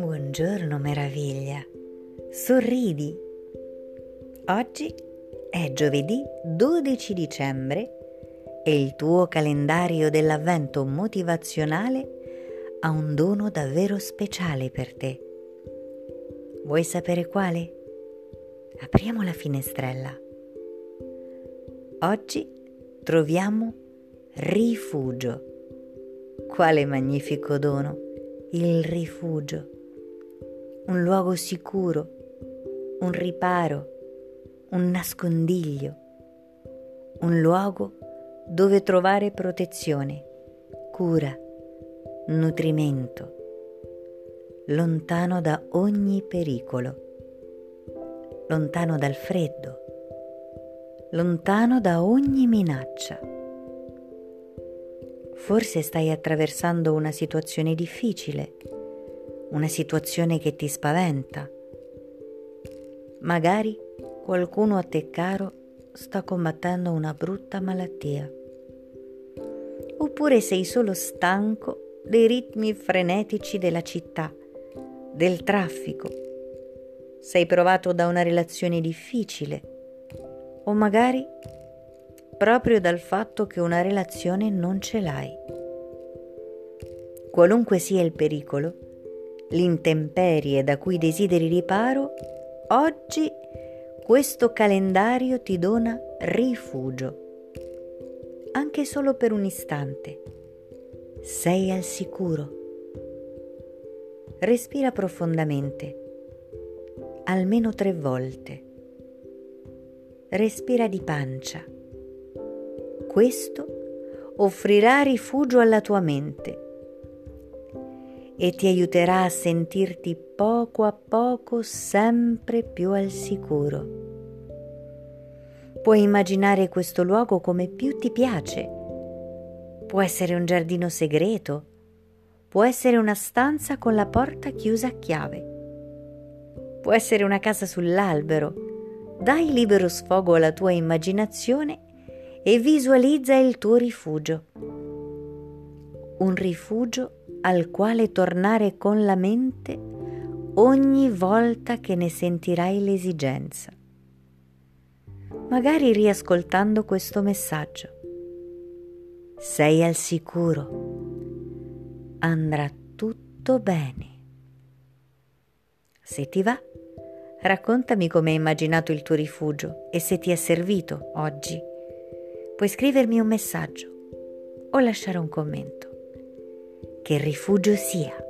Buongiorno meraviglia, sorridi. Oggi è giovedì 12 dicembre e il tuo calendario dell'avvento motivazionale ha un dono davvero speciale per te. Vuoi sapere quale? Apriamo la finestrella. Oggi troviamo rifugio. Quale magnifico dono, il rifugio. Un luogo sicuro, un riparo, un nascondiglio, un luogo dove trovare protezione, cura, nutrimento, lontano da ogni pericolo, lontano dal freddo, lontano da ogni minaccia. Forse stai attraversando una situazione difficile, una situazione che ti spaventa. Magari qualcuno a te caro sta combattendo una brutta malattia. Oppure sei solo stanco dei ritmi frenetici della città, del traffico. Sei provato da una relazione difficile o magari proprio dal fatto che una relazione non ce l'hai. Qualunque sia il pericolo, l'intemperie da cui desideri riparo, oggi questo calendario ti dona rifugio, anche solo per un istante. Sei al sicuro. Respira profondamente, almeno tre volte. Respira di pancia questo offrirà rifugio alla tua mente e ti aiuterà a sentirti poco a poco sempre più al sicuro. Puoi immaginare questo luogo come più ti piace. Può essere un giardino segreto, può essere una stanza con la porta chiusa a chiave, può essere una casa sull'albero. Dai libero sfogo alla tua immaginazione e visualizza il tuo rifugio. Un rifugio al quale tornare con la mente ogni volta che ne sentirai l'esigenza. Magari riascoltando questo messaggio. Sei al sicuro. Andrà tutto bene. Se ti va, raccontami come hai immaginato il tuo rifugio e se ti è servito oggi puoi scrivermi un messaggio o lasciare un commento. Che rifugio sia.